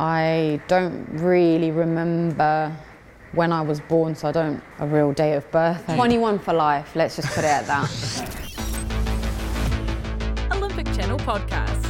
I don't really remember when I was born, so I don't a real date of birth. 21 for life, let's just put it at that. Olympic Channel Podcast.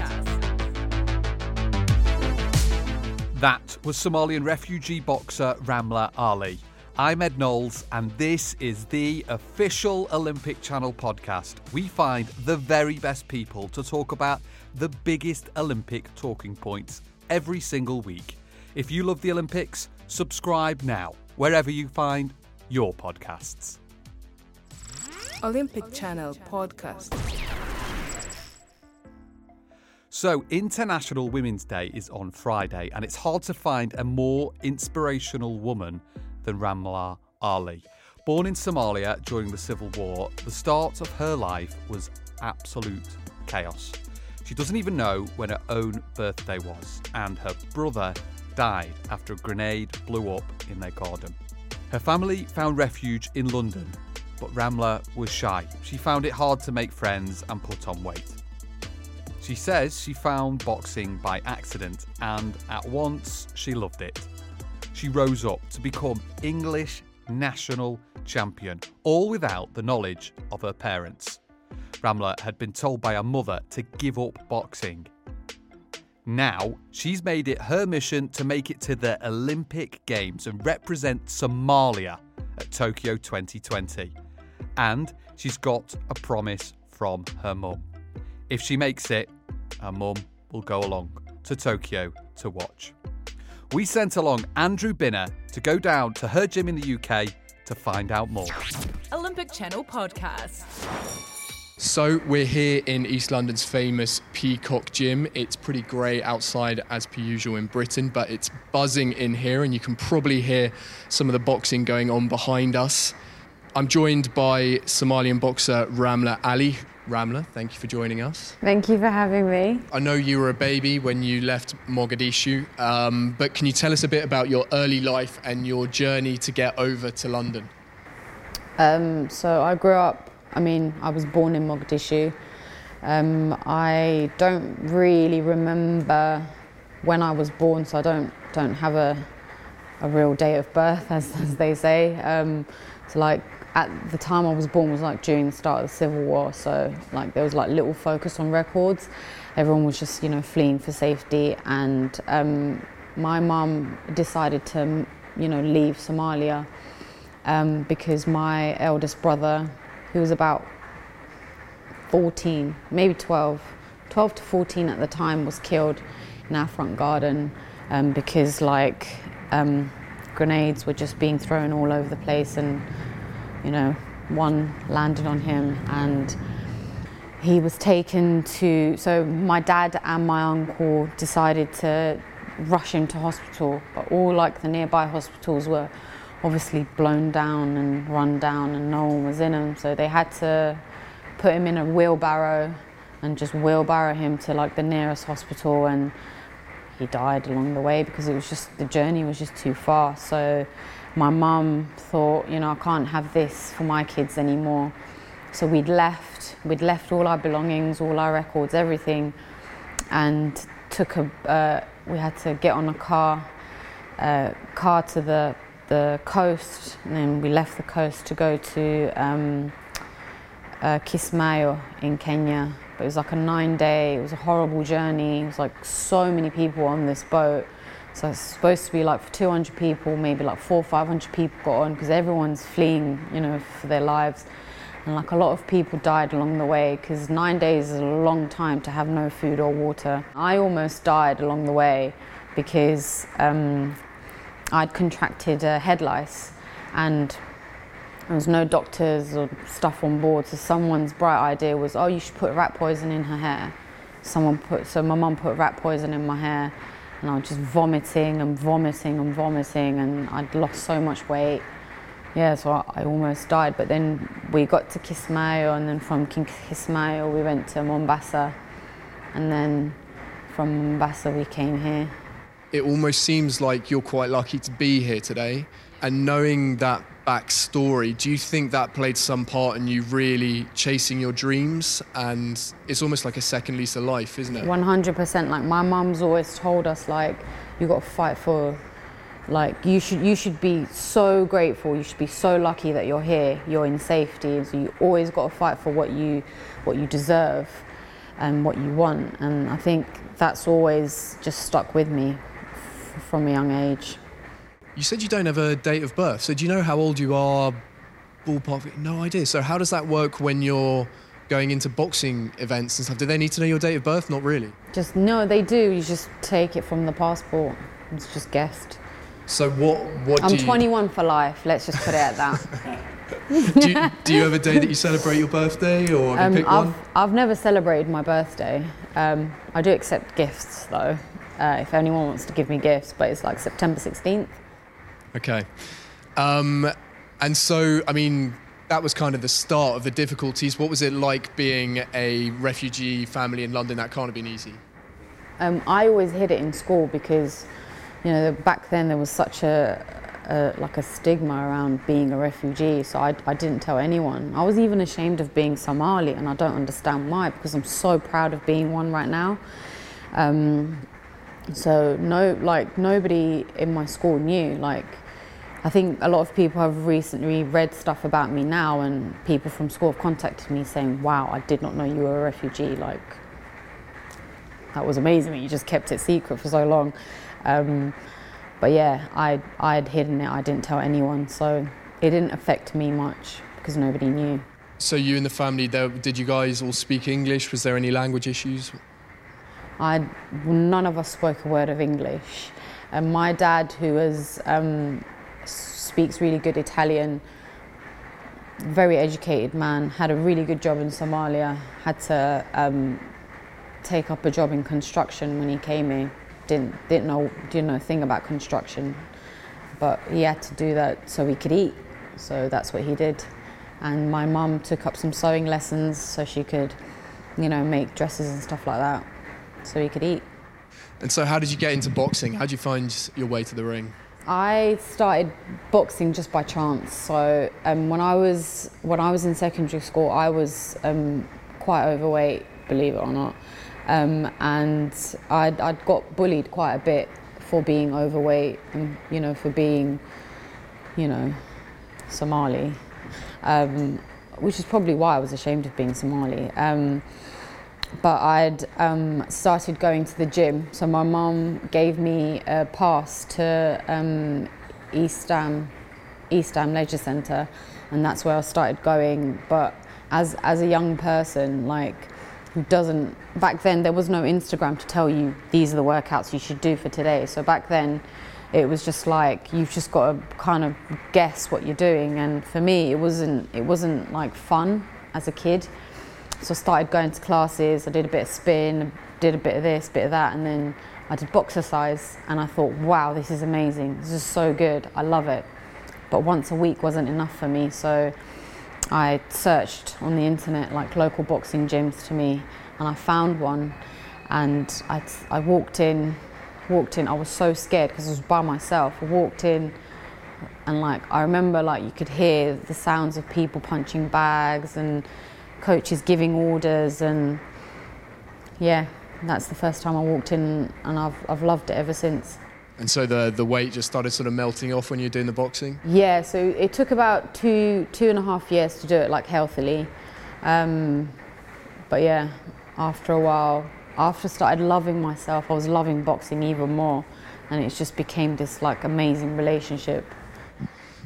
That was Somalian refugee boxer Ramla Ali. I'm Ed Knowles, and this is the official Olympic Channel podcast. We find the very best people to talk about the biggest Olympic talking points every single week. If you love the Olympics, subscribe now, wherever you find your podcasts. Olympic Channel Podcast. So, International Women's Day is on Friday, and it's hard to find a more inspirational woman than Ramla Ali. Born in Somalia during the Civil War, the start of her life was absolute chaos. She doesn't even know when her own birthday was, and her brother died after a grenade blew up in their garden. Her family found refuge in London, but Ramla was shy. She found it hard to make friends and put on weight. She says she found boxing by accident, and at once she loved it. She rose up to become English national champion, all without the knowledge of her parents. Ramla had been told by her mother to give up boxing. Now, she's made it her mission to make it to the Olympic Games and represent Somalia at Tokyo 2020. And she's got a promise from her mum. If she makes it, her mum will go along to Tokyo to watch. We sent along Andrew Binner to go down to her gym in the UK to find out more. Olympic Channel Podcast. So we're here in East London's famous Peacock Gym. It's pretty grey outside as per usual in Britain, but it's buzzing in here and you can probably hear some of the boxing going on behind us. I'm joined by Somalian boxer Ramla Ali. Ramla, thank you for joining us. Thank you for having me. I know you were a baby when you left Mogadishu, um, but can you tell us a bit about your early life and your journey to get over to London? Um, so I grew up, I mean, I was born in Mogadishu. Um, I don't really remember when I was born, so I don't don't have a a real date of birth, as, as they say. Um, so like at the time I was born was like during the start of the Civil War, so like there was like little focus on records. Everyone was just you know fleeing for safety, and um, my mum decided to you know leave Somalia um, because my eldest brother, who was about 14, maybe 12, 12 to 14 at the time, was killed in our front garden um, because like um, grenades were just being thrown all over the place and you know one landed on him and he was taken to so my dad and my uncle decided to rush him to hospital but all like the nearby hospitals were obviously blown down and run down and no one was in them so they had to put him in a wheelbarrow and just wheelbarrow him to like the nearest hospital and he died along the way because it was just the journey was just too far. So my mum thought you know I can't have this for my kids anymore. So we'd left we'd left all our belongings all our records everything and took a uh, we had to get on a car uh, car to the the coast and then we left the coast to go to um, uh, Kismayo in Kenya. But it was like a nine day it was a horrible journey. It was like so many people on this boat. So it's supposed to be like for 200 people maybe like four or 500 people got on because everyone's fleeing you know for their lives. And like a lot of people died along the way because nine days is a long time to have no food or water. I almost died along the way because um, i'd contracted uh, head lice and there was no doctors or stuff on board so someone's bright idea was oh you should put rat poison in her hair. Someone put so my mum put rat poison in my hair and i was just vomiting and vomiting and vomiting and i'd lost so much weight. Yeah so i, I almost died but then we got to kismayo and then from kismayo we went to mombasa and then from mombasa we came here It almost seems like you're quite lucky to be here today. And knowing that backstory, do you think that played some part in you really chasing your dreams? And it's almost like a second lease of life, isn't it? 100% like my mum's always told us like you got to fight for like you should you should be so grateful you should be so lucky that you're here you're in safety so you always got to fight for what you what you deserve and what you want and i think that's always just stuck with me from a young age You said you don't have a date of birth, so do you know how old you are? Ballpark? No idea. So how does that work when you're going into boxing events and stuff? Do they need to know your date of birth? Not really. just no they do you just take it from the passport it's just guessed So what? What do you i'm you, 21 for life let's just put it at that Do you, do you have a day that you celebrate your birthday, or have Um, you picked I've, one? I've never celebrated my birthday. Um, I do accept gifts though, uh, if anyone wants to give me gifts, but it's like September 16th. Okay. Um, and so, I mean, that was kind of the start of the difficulties. What was it like being a refugee family in London? That can't have been easy. Um, I always hid it in school because, you know, back then there was such a, a like a stigma around being a refugee, so I, I didn't tell anyone. I was even ashamed of being Somali, and I don't understand why because I'm so proud of being one right now. Um, so no, like nobody in my school knew. Like, I think a lot of people have recently read stuff about me now, and people from school have contacted me saying, "Wow, I did not know you were a refugee." Like, that was amazing that you just kept it secret for so long. Um, but yeah, I I'd hidden it. I didn't tell anyone, so it didn't affect me much because nobody knew. So you and the family, did you guys all speak English? Was there any language issues? I none of us spoke a word of English. And my dad, who is um, speaks really good Italian, very educated man, had a really good job in Somalia. Had to um, take up a job in construction when he came here. Didn't didn't know didn't know a thing about construction, but he had to do that so he could eat. So that's what he did. And my mum took up some sewing lessons so she could, you know, make dresses and stuff like that so he could eat. And so, how did you get into boxing? How did you find your way to the ring? I started boxing just by chance. So um, when I was when I was in secondary school, I was um, quite overweight, believe it or not, um, and I'd, I'd got bullied quite a bit for being overweight and you know for being, you know, Somali, um, which is probably why I was ashamed of being Somali. But I'd um, started going to the gym. So my mum gave me a pass to um, East Ham, East Ham Leisure Centre, and that's where I started going. But as as a young person, like who doesn't back then there was no Instagram to tell you these are the workouts you should do for today. So back then it was just like you've just got to kind of guess what you're doing and for me it wasn't it wasn't like fun as a kid so I started going to classes. I did a bit of spin, did a bit of this, bit of that, and then I did boxercise. And I thought, wow, this is amazing. This is so good. I love it. But once a week wasn't enough for me, so I searched on the internet like local boxing gyms to me, and I found one. And I, I walked in, walked in. I was so scared because I was by myself. I walked in, and like I remember, like you could hear the sounds of people punching bags and coaches giving orders and yeah that's the first time I walked in and I've, I've loved it ever since. And so the the weight just started sort of melting off when you were doing the boxing. yeah so it took about two two and a half years to do it like healthily. Um, but yeah after a while after I started loving myself I was loving boxing even more. And it just became this like amazing relationship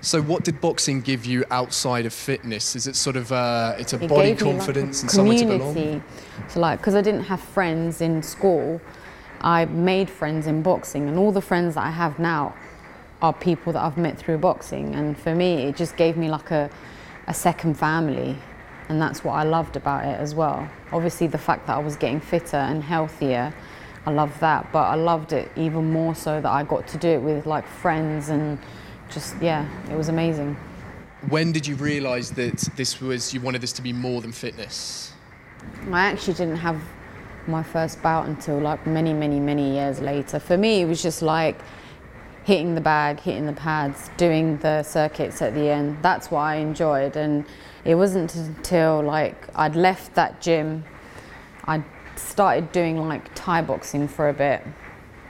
So what did boxing give you outside of fitness? Is it sort of uh, it's a It body me, like, a confidence and somewhere to belong? community. So like, because I didn't have friends in school, I made friends in boxing, and all the friends that I have now are people that I've met through boxing. And for me, it just gave me like a, a second family, and that's what I loved about it as well. Obviously, the fact that I was getting fitter and healthier, I loved that. But I loved it even more so that I got to do it with like friends and just yeah, it was amazing. When did you realise that this was you wanted this to be more than fitness? I actually didn't have my first bout until like many, many, many years later. For me, it was just like hitting the bag, hitting the pads, doing the circuits at the end. That's what I enjoyed. And it wasn't until like I'd left that gym, I started doing like Thai boxing for a bit.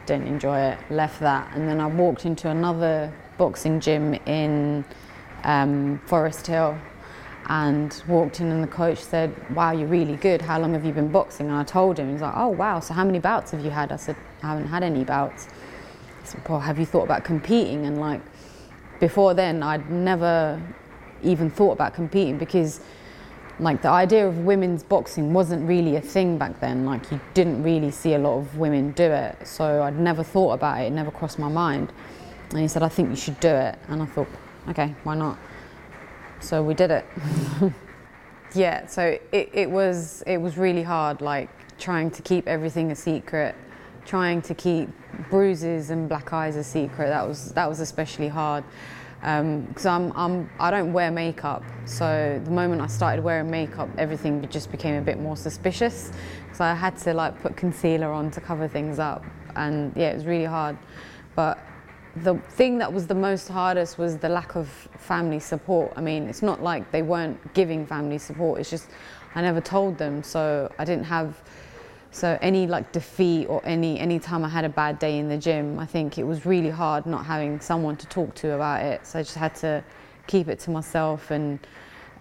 didn't enjoy it, left that, and then I walked into another boxing gym in um, Forest Hill and walked in and the coach said, wow, you're really good. How long have you been boxing? And I told him, he's like, oh, wow, so how many bouts have you had? I said, I haven't had any bouts. He said, well, have you thought about competing? And like, before then, I'd never even thought about competing because like the idea of women's boxing wasn't really a thing back then. Like you didn't really see a lot of women do it. So I'd never thought about it. It never crossed my mind. And he said, I think you should do it. And I thought, okay, why not? So we did it. yeah, so it, it was it was really hard, like trying to keep everything a secret, trying to keep bruises and black eyes a secret. That was that was especially hard because um, I'm, I'm I don't wear makeup. So the moment I started wearing makeup, everything just became a bit more suspicious. So I had to like put concealer on to cover things up, and yeah, it was really hard. But the thing that was the most hardest was the lack of family support. I mean, it's not like they weren't giving family support. It's just I never told them, so I didn't have. So any like defeat or any any time I had a bad day in the gym, I think it was really hard not having someone to talk to about it. So I just had to keep it to myself, and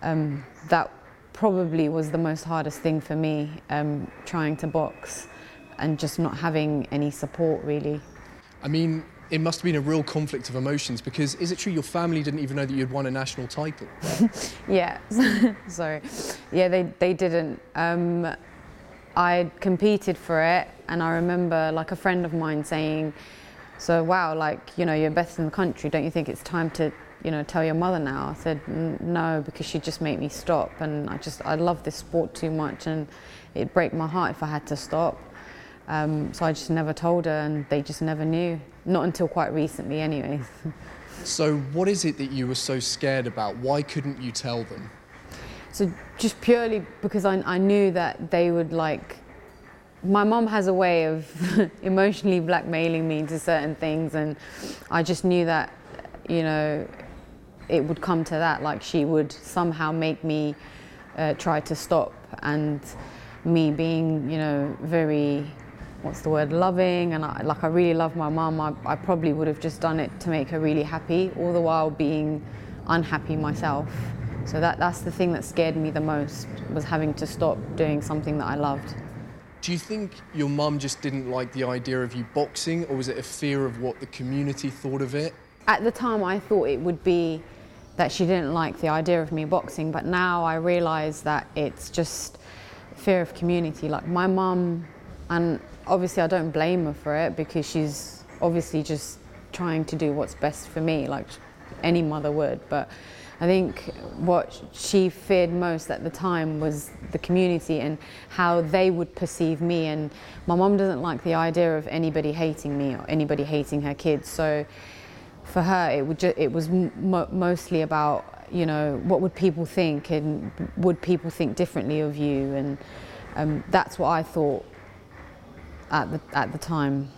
um, that probably was the most hardest thing for me, um, trying to box and just not having any support really. I mean, it must have been a real conflict of emotions because is it true your family didn't even know that you'd won a national title? yeah, sorry. Yeah, they, they didn't. Um, I competed for it, and I remember like a friend of mine saying, "So wow, like you know, you're best in the country. Don't you think it's time to, you know, tell your mother now?" I said, "No, because she'd just make me stop, and I just I love this sport too much, and it'd break my heart if I had to stop." Um, so I just never told her, and they just never knew. Not until quite recently, anyways. So, what is it that you were so scared about? Why couldn't you tell them? So, just purely because I, I knew that they would like. My mom has a way of emotionally blackmailing me into certain things, and I just knew that, you know, it would come to that. Like, she would somehow make me uh, try to stop, and me being, you know, very what's the word, loving, and I, like I really love my mum, I, I probably would have just done it to make her really happy, all the while being unhappy myself. So that, that's the thing that scared me the most, was having to stop doing something that I loved. Do you think your mum just didn't like the idea of you boxing, or was it a fear of what the community thought of it? At the time, I thought it would be that she didn't like the idea of me boxing, but now I realise that it's just fear of community. Like my mum, and obviously I don't blame her for it because she's obviously just trying to do what's best for me, like any mother would. But I think what she feared most at the time was the community and how they would perceive me. And my mom doesn't like the idea of anybody hating me or anybody hating her kids. So for her, it would ju- it was mo- mostly about you know what would people think and would people think differently of you and um, that's what I thought at the at the time,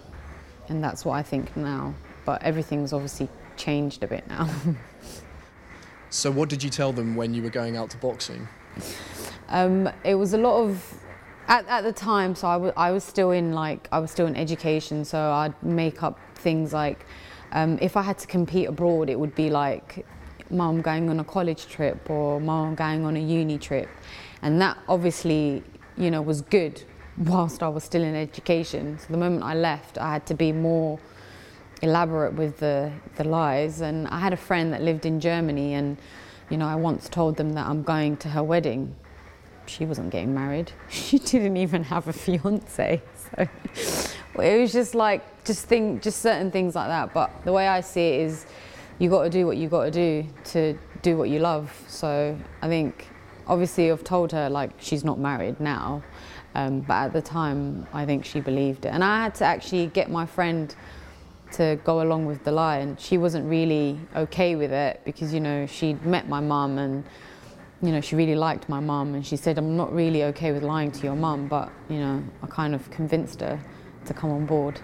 and that's what I think now. But everything's obviously changed a bit now. so, what did you tell them when you were going out to boxing? Um, it was a lot of at, at the time. So I, w- I was still in like I was still in education. So I'd make up things like um, if I had to compete abroad, it would be like mom going on a college trip or mom going on a uni trip, and that obviously you know was good whilst I was still in education. So the moment I left, I had to be more elaborate with the, the lies. And I had a friend that lived in Germany, and you know, I once told them that I'm going to her wedding. She wasn't getting married. She didn't even have a fiance. So it was just like just think just certain things like that. But the way I see it is, you got to do what you got to do to do what you love. So I think, obviously, I've told her like she's not married now um, but at the time, I think she believed it. And I had to actually get my friend to go along with the lie, and she wasn't really okay with it because, you know, she'd met my mum and, you know, she really liked my mum, and she said, I'm not really okay with lying to your mum, but, you know, I kind of convinced her to come on board.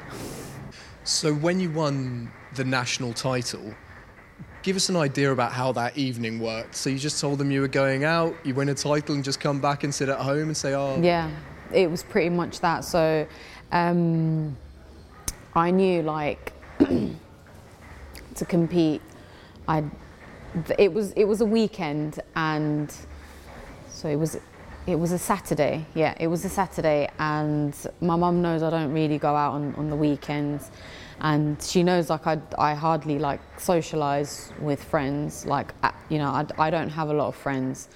So when you won the national title, give us an idea about how that evening worked. So you just told them you were going out, you win a title, and just come back and sit at home and say, "Oh." Yeah, it was pretty much that. So um, I knew like to compete, I it was it was a weekend and so it was it was a Saturday. Yeah, it was a Saturday, and my mum knows I don't really go out on, on the weekends, and she knows like I, I hardly like socialize with friends. Like uh, you know, I, I don't have a lot of friends.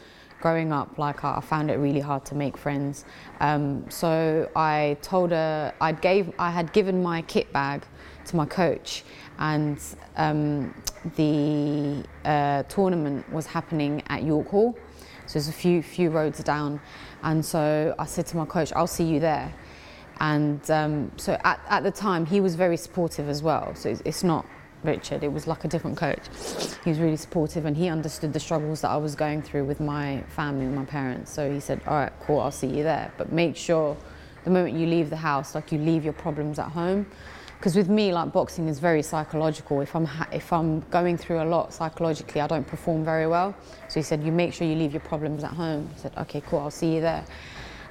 Growing up, like I found it really hard to make friends. Um, so I told her I gave I had given my kit bag to my coach, and um, the uh, tournament was happening at York Hall. So there's a few few roads down, and so I said to my coach, "I'll see you there." And um, so at, at the time, he was very supportive as well. So it's, it's not Richard; it was like a different coach. He was really supportive, and he understood the struggles that I was going through with my family, and my parents. So he said, "All right, cool, I'll see you there, but make sure the moment you leave the house, like you leave your problems at home." because with me like boxing is very psychological if i'm ha- if i'm going through a lot psychologically i don't perform very well so he said you make sure you leave your problems at home i said okay cool i'll see you there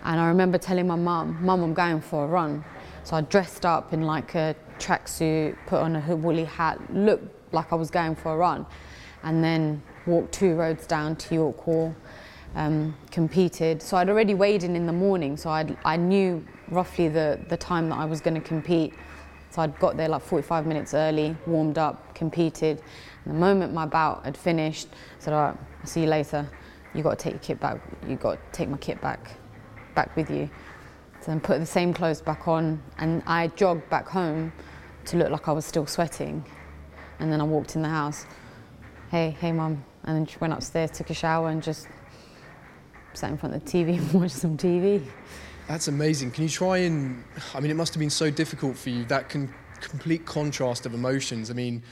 and i remember telling my mum mum i'm going for a run so i dressed up in like a tracksuit put on a woolly hat looked like i was going for a run and then walked two roads down to york hall um, competed so i'd already weighed in in the morning so I'd, i knew roughly the, the time that i was going to compete so I'd got there like 45 minutes early, warmed up, competed. And the moment my bout had finished, I said, all right, I'll see you later. You've got to take your kit back. You've got to take my kit back, back with you. Then put the same clothes back on, and I jogged back home to look like I was still sweating. And then I walked in the house. Hey, hey, mum. And then she went upstairs, took a shower, and just sat in front of the TV and watched some TV. That's amazing. Can you try and? I mean, it must have been so difficult for you. That complete contrast of emotions. I mean,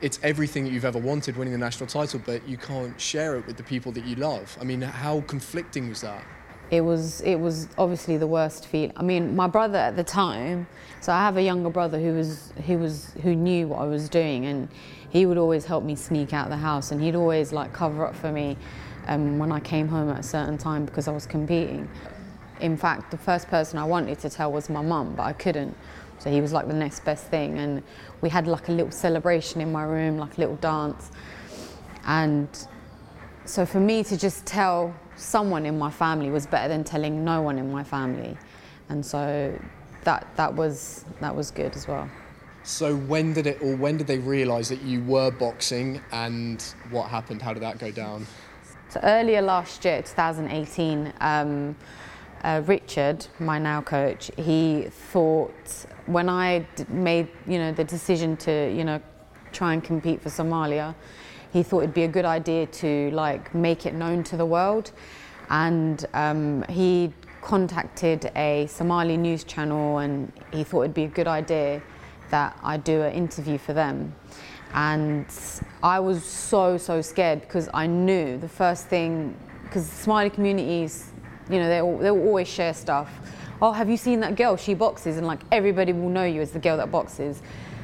it's everything that you've ever wanted, winning the national title, but you can't share it with the people that you love. I mean, how conflicting was that? It was. It was obviously the worst feel. I mean, my brother at the time. So I have a younger brother who was who was who knew what I was doing, and he would always help me sneak out of the house, and he'd always like cover up for me um, when I came home at a certain time because I was competing. In fact, the first person I wanted to tell was my mum, but I couldn't. So he was like the next best thing. And we had like a little celebration in my room, like a little dance. And so for me to just tell someone in my family was better than telling no one in my family. And so that, that, was, that was good as well. So when did it, or when did they realise that you were boxing, and what happened? How did that go down? So earlier last year, 2018, um, uh, Richard, my now coach, he thought when I d- made you know the decision to you know try and compete for Somalia, he thought it'd be a good idea to like make it known to the world, and um, he contacted a Somali news channel and he thought it'd be a good idea that I do an interview for them. And I was so so scared because I knew the first thing because Somali communities you know, they'll, they'll always share stuff. Oh, have you seen that girl? She boxes, and like everybody will know you as the girl that boxes.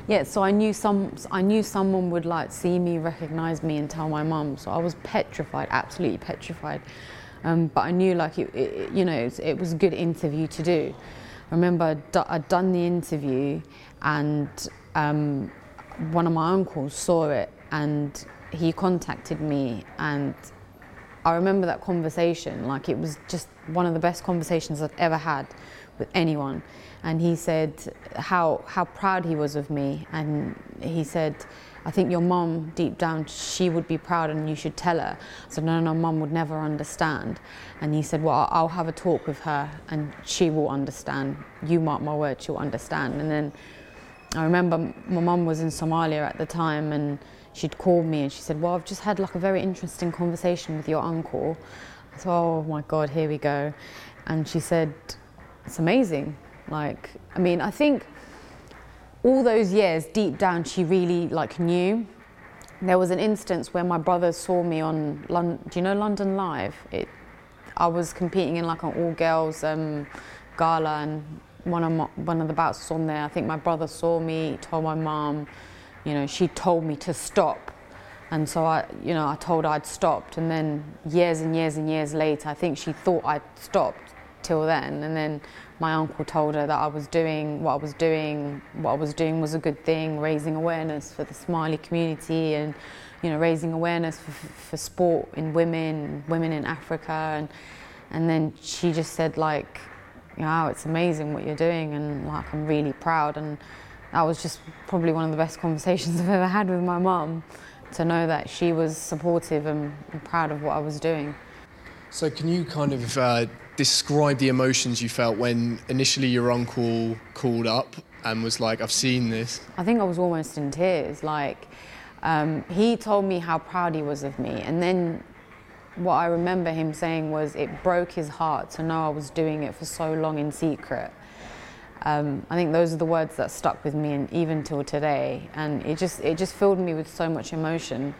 Yeah, so I knew some, I knew someone would like see me, recognize me, and tell my mum. So I was petrified, absolutely petrified. Um, but I knew like it, it you know, it, it, was a good interview to do. I remember I'd, done the interview, and um, one of my uncles saw it, and he contacted me, and I remember that conversation, like it was just one of the best conversations I've ever had with anyone. And he said how, how proud he was of me. And he said, I think your mom, deep down, she would be proud and you should tell her. I said, no, no, mom would never understand. And he said, well, I'll have a talk with her and she will understand. You mark my word, she'll understand. And then I remember my mum was in Somalia at the time and she'd called me and she said, Well, I've just had like a very interesting conversation with your uncle. I thought, Oh my God, here we go. And she said, It's amazing. Like, I mean, I think all those years, deep down, she really like knew. There was an instance where my brother saw me on, London, do you know London Live? It, I was competing in like an all girls um, gala and one of, my, one of the bouts was on there. I think my brother saw me, told my mum, you know, she told me to stop. And so I, you know, I told her I'd stopped. And then years and years and years later, I think she thought I'd stopped till then. And then my uncle told her that I was doing what I was doing. What I was doing was a good thing, raising awareness for the Somali community and you know raising awareness for, for sport in women, women in Africa, and and then she just said like, wow, it's amazing what you're doing, and like I'm really proud. And that was just probably one of the best conversations I've ever had with my mum to know that she was supportive and, and proud of what I was doing. So, can you kind of uh, describe the emotions you felt when initially your uncle called up and was like, I've seen this? I think I was almost in tears. Like, um, he told me how proud he was of me, and then what I remember him saying was it broke his heart to know I was doing it for so long in secret. Um, I think those are the words that stuck with me, and even till today, and it just it just filled me with so much emotion.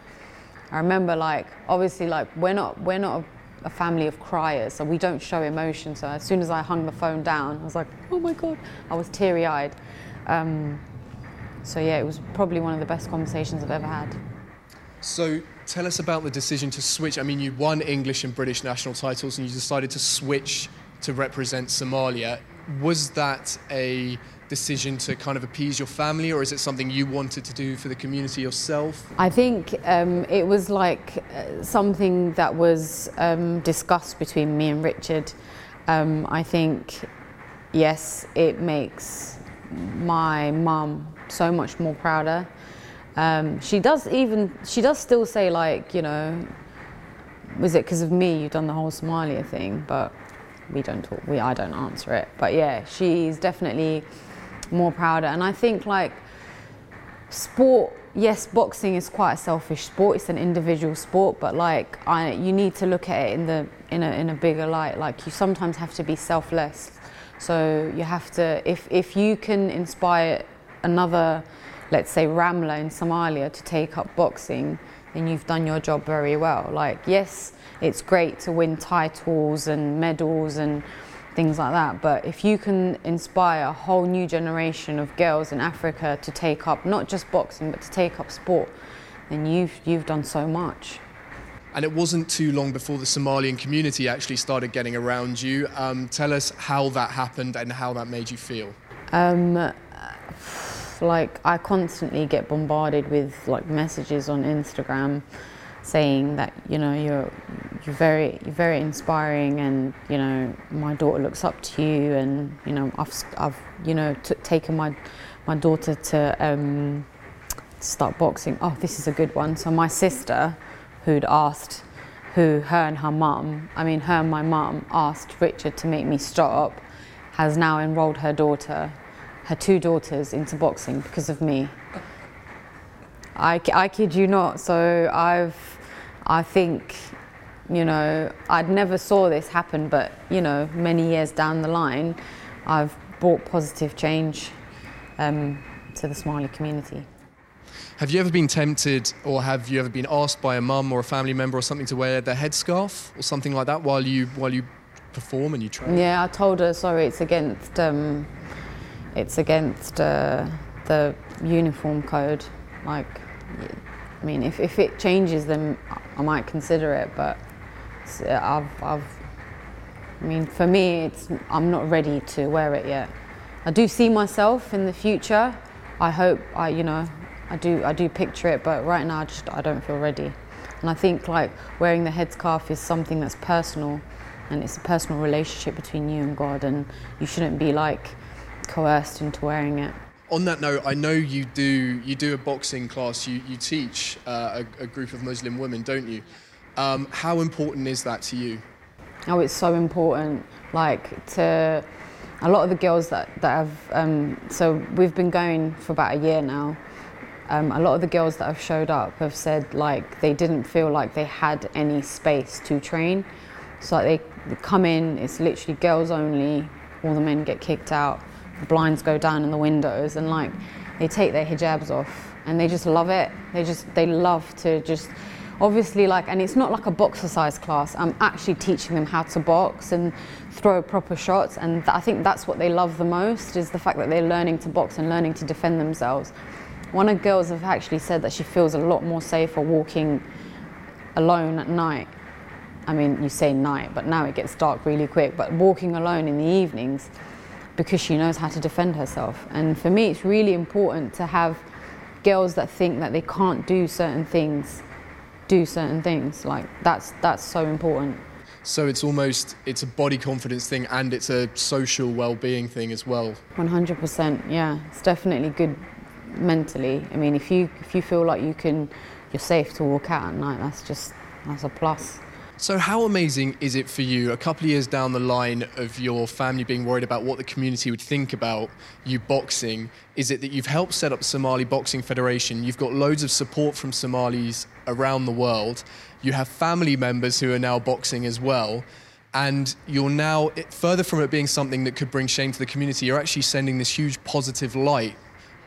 I remember, like, obviously, like we're not we're not a, a family of criers, so we don't show emotion. So as soon as I hung the phone down, I was like, oh my god, I was teary eyed. Um, so yeah, it was probably one of the best conversations I've ever had. So tell us about the decision to switch. I mean, you won English and British national titles, and you decided to switch to represent Somalia. Was that a decision to kind of appease your family, or is it something you wanted to do for the community yourself? I think um, it was like uh, something that was um, discussed between me and Richard. Um, I think, yes, it makes my mum so much more prouder. Um, she does even, she does still say like, you know, was it because of me you've done the whole Somalia thing? But we don't talk, we, I don't answer it. But yeah, she's definitely more prouder. And I think like sport, yes, boxing is quite a selfish sport. It's an individual sport, but like I, you need to look at it in the in a in a bigger light. Like you sometimes have to be selfless. So you have to if if you can inspire another, let's say Ramla in Somalia to take up boxing, then you've done your job very well. Like yes, it's great to win titles and medals and things like that. But if you can inspire a whole new generation of girls in Africa to take up not just boxing but to take up sport, then you've you've done so much. And it wasn't too long before the Somalian community actually started getting around you. Um, tell us how that happened and how that made you feel. Um, like I constantly get bombarded with like messages on Instagram saying that you know you're you're very you're very inspiring and you know my daughter looks up to you and you know I've I've you know t- taken my my daughter to um, start boxing. Oh, this is a good one. So my sister, who'd asked who her and her mum, I mean her and my mum asked Richard to make me stop, has now enrolled her daughter, her two daughters into boxing because of me. I, I kid you not. So I've, I think, you know, I'd never saw this happen, but you know, many years down the line, I've brought positive change um, to the Somali community. Have you ever been tempted, or have you ever been asked by a mum or a family member or something to wear their headscarf or something like that while you while you perform and you train? Yeah, I told her sorry. It's against um, it's against uh, the uniform code. Like, I mean, if, if it changes, then I might consider it. But uh, I've, I've, I mean, for me, it's I'm not ready to wear it yet. I do see myself in the future. I hope I, you know, I do, I do picture it. But right now, I just I don't feel ready. And I think like wearing the headscarf is something that's personal, and it's a personal relationship between you and God, and you shouldn't be like coerced into wearing it. On that note, I know you do you do a boxing class. You you teach uh, a, a, group of Muslim women, don't you? Um, how important is that to you? Oh, it's so important. Like to a lot of the girls that that have. Um, so we've been going for about a year now. Um, a lot of the girls that have showed up have said like they didn't feel like they had any space to train. So like, they come in, it's literally girls only. All the men get kicked out blinds go down in the windows and like they take their hijabs off and they just love it. They just they love to just obviously like and it's not like a boxercise class. I'm actually teaching them how to box and throw proper shots and th- I think that's what they love the most is the fact that they're learning to box and learning to defend themselves. One of the girls have actually said that she feels a lot more safer walking alone at night I mean, you say night, but now it gets dark really quick. But walking alone in the evenings because she knows how to defend herself. And for me, it's really important to have girls that think that they can't do certain things do certain things. Like that's that's so important. So it's almost it's a body confidence thing and it's a social well-being thing as well. 100%. Yeah, it's definitely good mentally. I mean, if you if you feel like you can you're safe to walk out at night, that's just that's a plus. So, how amazing is it for you, a couple of years down the line of your family being worried about what the community would think about you boxing? Is it that you've helped set up Somali Boxing Federation? You've got loads of support from Somalis around the world. You have family members who are now boxing as well. And you're now, further from it being something that could bring shame to the community, you're actually sending this huge positive light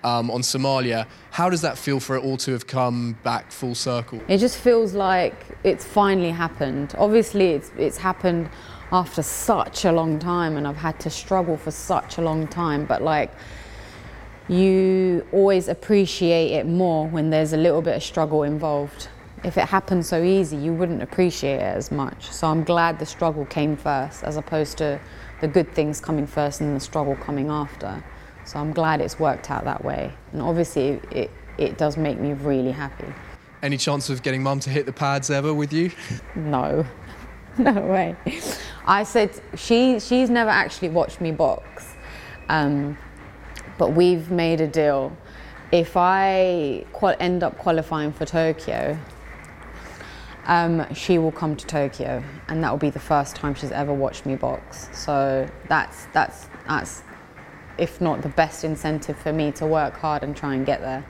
um, on Somalia. How does that feel for it all to have come back full circle? It just feels like it's finally happened. Obviously, it's it's happened after such a long time, and I've had to struggle for such a long time. But like, you always appreciate it more when there's a little bit of struggle involved. If it happened so easy, you wouldn't appreciate it as much. So I'm glad the struggle came first, as opposed to the good things coming first and the struggle coming after. So I'm glad it's worked out that way. And obviously, it, it does make me really happy. Any chance of getting mum to hit the pads ever with you? No, no way. I said she she's never actually watched me box, um, but we've made a deal. If I qual- end up qualifying for Tokyo, um, she will come to Tokyo, and that will be the first time she's ever watched me box. So that's that's that's if not the best incentive for me to work hard and try and get there.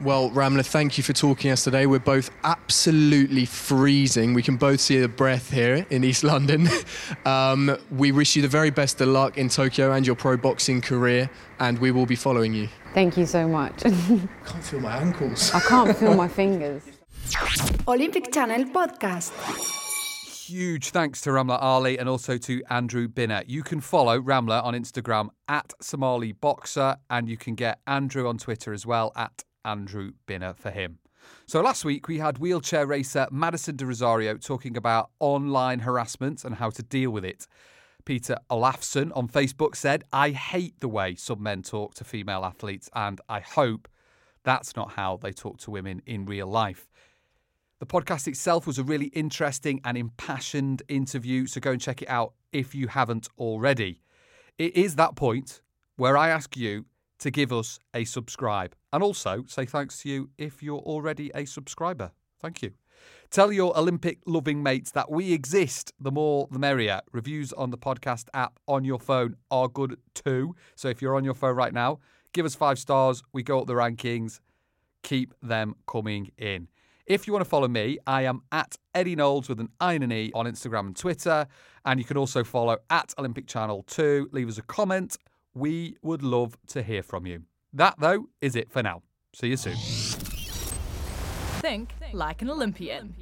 Well, Ramla, thank you for talking to us today. We're both absolutely freezing. We can both see the breath here in East London. Um, we wish you the very best of luck in Tokyo and your pro boxing career, and we will be following you. Thank you so much. I can't feel my ankles. I can't feel my fingers. Olympic Channel Podcast huge thanks to Ramla Ali and also to Andrew Binner. You can follow Ramla on Instagram at Somali Boxer, and you can get Andrew on Twitter as well at Andrew Binner for him. So last week we had wheelchair racer Madison de Rozario talking about online harassment and how to deal with it. Peter Olafsson on Facebook said, I hate the way some men talk to female athletes, and I hope that's not how they talk to women in real life. The podcast itself was a really interesting and impassioned interview, so go and check it out if you haven't already. It is that point where I ask you to give us a subscribe and also say thanks to you if you're already a subscriber. Thank you. Tell your Olympic loving mates that we exist. The more, the merrier. Reviews on the podcast app on your phone are good too. So if you're on your phone right now, give us five stars. We go up the rankings. Keep them coming in. If you want to follow me, I am at Eddie Knowles with an I and an E on Instagram and Twitter. And you can also follow at Olympic Channel 2. Leave us a comment. We would love to hear from you. That, though, is it for now. See you soon. Think like an Olympian.